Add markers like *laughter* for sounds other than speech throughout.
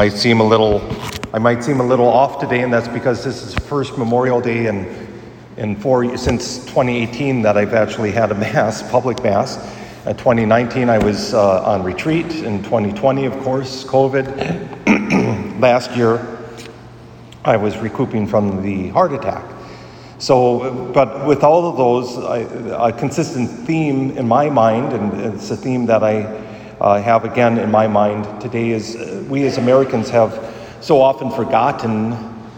I seem a little, I might seem a little off today, and that's because this is the first Memorial Day in, in four, since 2018 that I've actually had a *laughs* mass, public mass. In 2019, I was uh, on retreat. In 2020, of course, COVID. *clears throat* Last year, I was recouping from the heart attack. So, but with all of those, I, a consistent theme in my mind, and it's a theme that I uh, have again in my mind today is uh, we as Americans have so often forgotten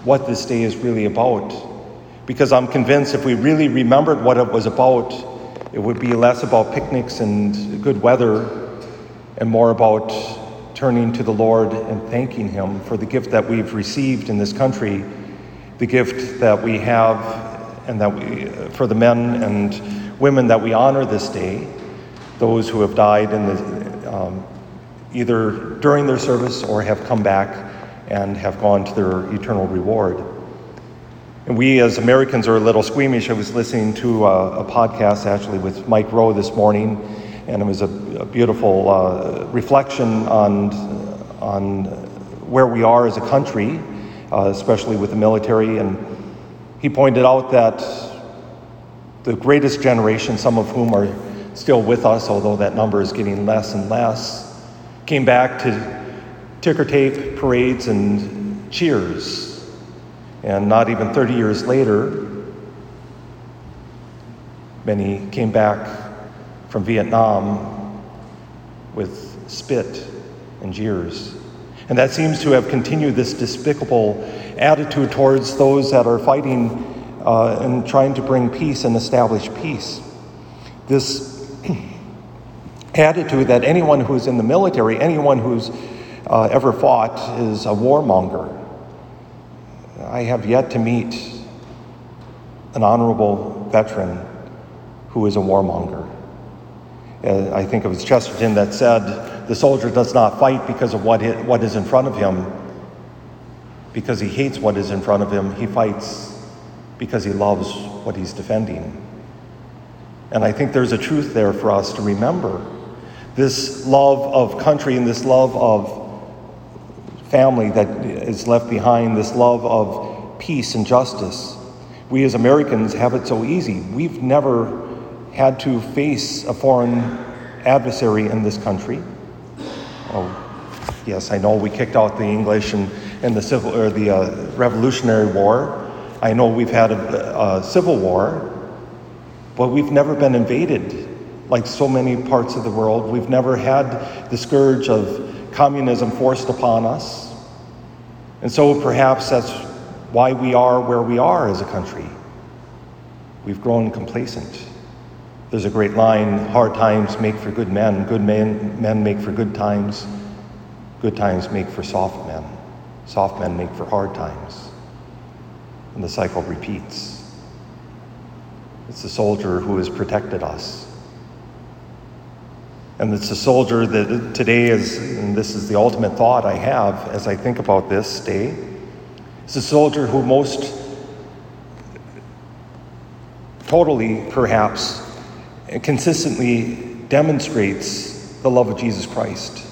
what this day is really about. Because I'm convinced if we really remembered what it was about, it would be less about picnics and good weather and more about turning to the Lord and thanking Him for the gift that we've received in this country, the gift that we have, and that we, for the men and women that we honor this day, those who have died in the, um, either during their service or have come back and have gone to their eternal reward. And we as Americans are a little squeamish. I was listening to a, a podcast actually with Mike Rowe this morning, and it was a, a beautiful uh, reflection on, on where we are as a country, uh, especially with the military. And he pointed out that the greatest generation, some of whom are still with us, although that number is getting less and less, came back to ticker tape parades and cheers. And not even 30 years later, many came back from Vietnam with spit and jeers. And that seems to have continued this despicable attitude towards those that are fighting uh, and trying to bring peace and establish peace. This *clears throat* attitude that anyone who's in the military, anyone who's uh, ever fought, is a warmonger. I have yet to meet an honorable veteran who is a warmonger. Uh, I think it was Chesterton that said, The soldier does not fight because of what, it, what is in front of him, because he hates what is in front of him. He fights because he loves what he's defending. And I think there's a truth there for us to remember this love of country and this love of family that is left behind, this love of peace and justice. We as Americans have it so easy. We've never had to face a foreign adversary in this country. Oh, yes, I know we kicked out the English in, in the civil or the uh, Revolutionary War. I know we've had a, a civil war, but we've never been invaded like so many parts of the world. We've never had the scourge of communism forced upon us. And so perhaps that's why we are where we are as a country. We've grown complacent. There's a great line hard times make for good men, good men, men make for good times, good times make for soft men, soft men make for hard times. And the cycle repeats. It's the soldier who has protected us and it's a soldier that today is, and this is the ultimate thought I have as I think about this day, it's a soldier who most totally, perhaps, and consistently demonstrates the love of Jesus Christ,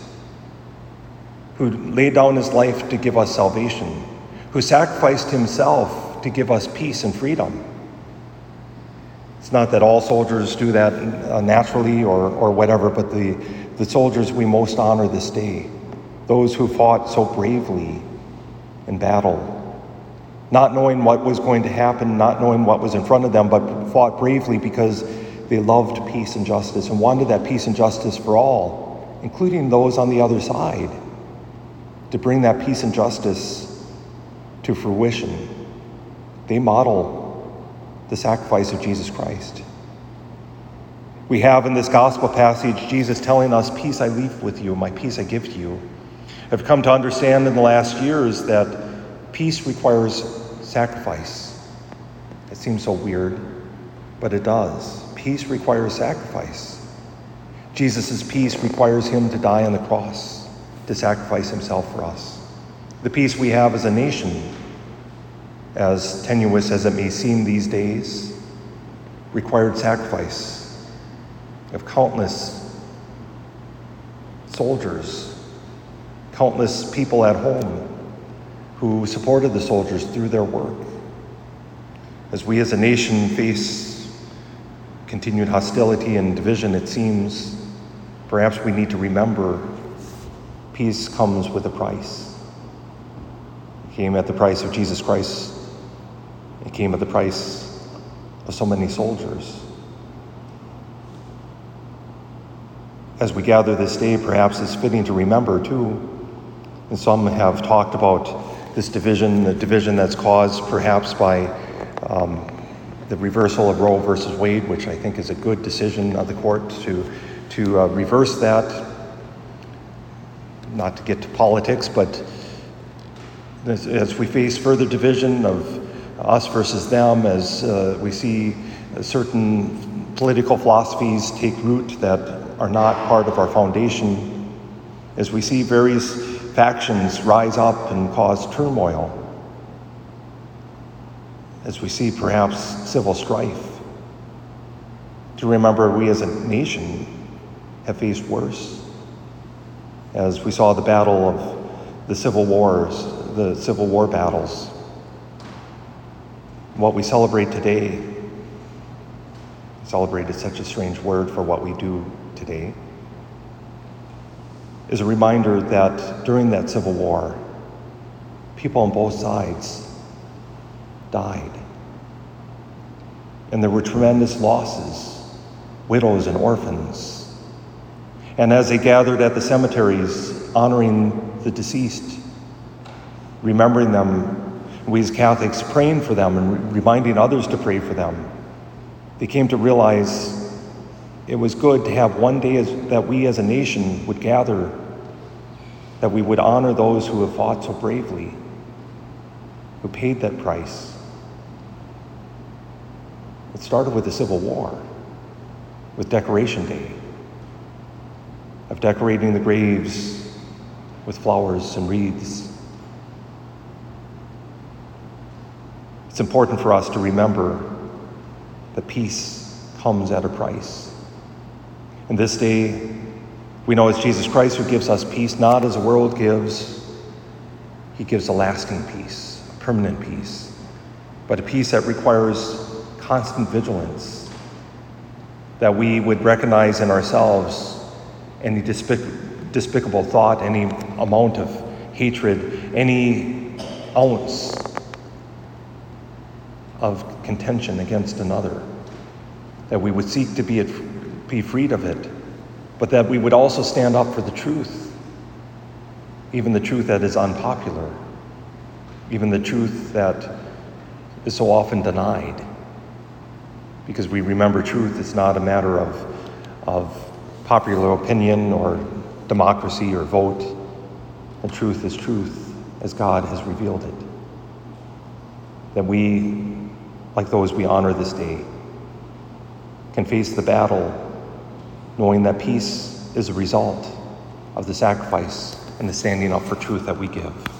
who laid down his life to give us salvation, who sacrificed himself to give us peace and freedom. It's not that all soldiers do that uh, naturally or, or whatever, but the, the soldiers we most honor this day, those who fought so bravely in battle, not knowing what was going to happen, not knowing what was in front of them, but fought bravely because they loved peace and justice and wanted that peace and justice for all, including those on the other side, to bring that peace and justice to fruition. They model the sacrifice of Jesus Christ. We have in this gospel passage Jesus telling us, Peace I leave with you, my peace I give to you. I've come to understand in the last years that peace requires sacrifice. It seems so weird, but it does. Peace requires sacrifice. Jesus' peace requires him to die on the cross, to sacrifice himself for us. The peace we have as a nation as tenuous as it may seem these days, required sacrifice of countless soldiers, countless people at home who supported the soldiers through their work. As we as a nation face continued hostility and division, it seems perhaps we need to remember peace comes with a price. It came at the price of Jesus Christ, it came at the price of so many soldiers. As we gather this day, perhaps it's fitting to remember too, and some have talked about this division, the division that's caused perhaps by um, the reversal of Roe versus Wade, which I think is a good decision of the court to, to uh, reverse that. Not to get to politics, but as, as we face further division of us versus them, as uh, we see certain political philosophies take root that are not part of our foundation, as we see various factions rise up and cause turmoil, as we see perhaps civil strife, to remember we as a nation have faced worse. As we saw the battle of the civil wars, the civil war battles, what we celebrate today, celebrate is such a strange word for what we do today is a reminder that during that Civil War, people on both sides died. And there were tremendous losses, widows and orphans. And as they gathered at the cemeteries, honoring the deceased, remembering them, we as Catholics praying for them and reminding others to pray for them, they came to realize it was good to have one day as, that we as a nation would gather, that we would honor those who have fought so bravely, who paid that price. It started with the Civil War, with Decoration Day, of decorating the graves with flowers and wreaths. It's important for us to remember that peace comes at a price. And this day, we know it's Jesus Christ who gives us peace, not as the world gives. He gives a lasting peace, a permanent peace, but a peace that requires constant vigilance, that we would recognize in ourselves any despic- despicable thought, any amount of hatred, any ounce of contention against another, that we would seek to be at be freed of it, but that we would also stand up for the truth, even the truth that is unpopular, even the truth that is so often denied. Because we remember truth is not a matter of, of popular opinion or democracy or vote. The truth is truth as God has revealed it. That we, like those we honor this day, can face the battle knowing that peace is a result of the sacrifice and the standing up for truth that we give.